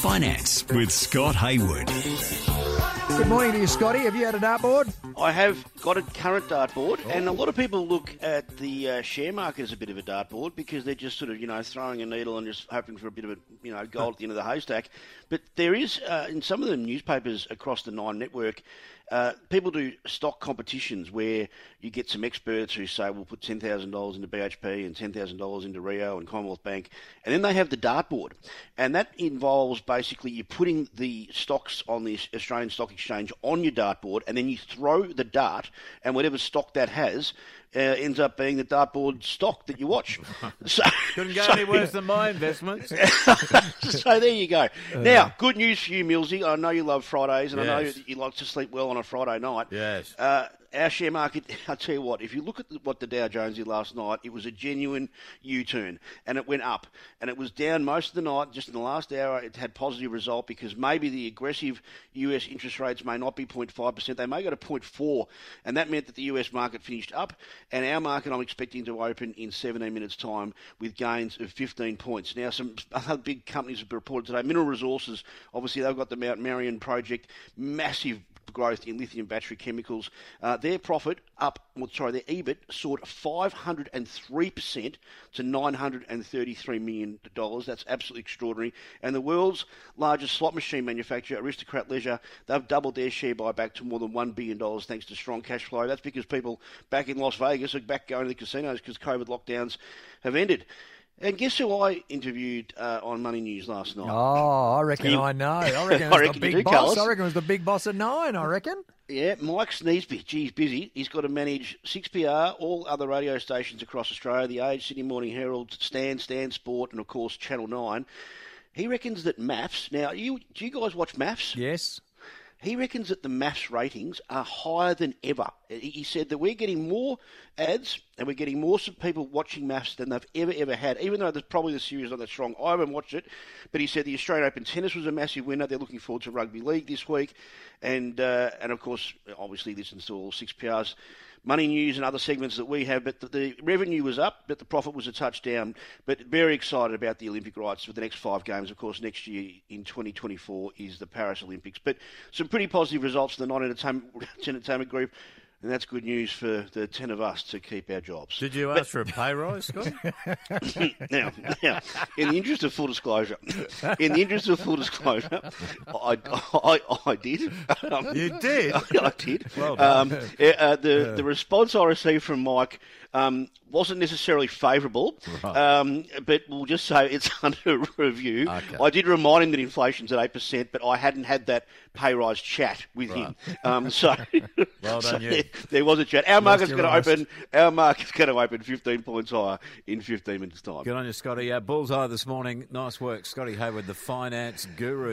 Finance with Scott Hayward. Good morning to you, Scotty. Have you had a dartboard? I have got a current dartboard, and a lot of people look at the uh, share market as a bit of a dartboard because they're just sort of, you know, throwing a needle and just hoping for a bit of a, you know, gold at the end of the haystack. But there is, uh, in some of the newspapers across the Nine network, uh, people do stock competitions where you get some experts who say we'll put ten thousand dollars into BHP and ten thousand dollars into Rio and Commonwealth Bank, and then they have the dartboard, and that involves basically you're putting the stocks on the Australian Stock Exchange on your dartboard, and then you throw the dart, and whatever stock that has uh, ends up being the dartboard stock that you watch. So, Couldn't go so- any worse than my investments. so there you go. now, good news for you, Millsy. I know you love Fridays, and I know that you like to sleep well on a Friday night. Yes. Uh, our share market, I'll tell you what, if you look at the- what the Dow Jones did last night, it was a genuine U turn and it went up. And it was down most of the night. Just in the last hour, it had positive result because maybe the aggressive US interest rates may not be 0.5%. They may go to 0.4. And that meant that the US market finished up. And our market, I'm expecting to open in 17 minutes' time with gains of 15 points. Now, some other big companies have reported today. Mineral Resources, obviously, they've got the Mount Marion project, massive growth in lithium battery chemicals. Uh, their profit up, well, sorry, their EBIT soared 503% to $933 million. That's absolutely extraordinary. And the world's largest slot machine manufacturer, Aristocrat Leisure, they've doubled their share buyback to more than $1 billion thanks to strong cash flow. That's because people back in Las Vegas are back going to the casinos because COVID lockdowns have ended. And guess who I interviewed uh, on Money News last night? Oh, I reckon You- I know. I reckon it was the big boss. Carlos. I reckon it was the big boss at nine, I reckon. Yeah, Mike Sneesby. Gee, he's busy. He's got to manage 6PR, all other radio stations across Australia, The Age, Sydney Morning Herald, Stan, Stan Sport, and of course Channel 9. He reckons that MAFS. Now, you do you guys watch MAFS? Yes. He reckons that the MAFS ratings are higher than ever. He said that we're getting more ads and we're getting more people watching MAFS than they've ever, ever had, even though there's probably the series not that strong. I haven't watched it, but he said the Australian Open tennis was a massive winner. They're looking forward to rugby league this week. And, uh, and of course, obviously listens to all 6PR's money news and other segments that we have. But the, the revenue was up, but the profit was a touchdown. But very excited about the Olympic rights for the next five games. Of course, next year in 2024 is the Paris Olympics. But some pretty positive results for the non-entertainment entertainment group. And that's good news for the 10 of us to keep our jobs. Did you ask for a pay rise, Scott? now, now, in the interest of full disclosure, in the interest of full disclosure, I, I, I did. Um, You did? I did. Well done. Um, yeah, uh, the the response I received from Mike um, wasn't necessarily favourable, um, but we'll just say it's under review. Okay. I did remind him that inflation's at eight percent, but I hadn't had that pay rise chat with him. Um, so, Well so done, you. there, there was a chat. Our market's going to open. Our market's going to open fifteen points higher in fifteen minutes' time. Good on you, Scotty. Uh, bullseye this morning. Nice work, Scotty Hayward, the finance guru.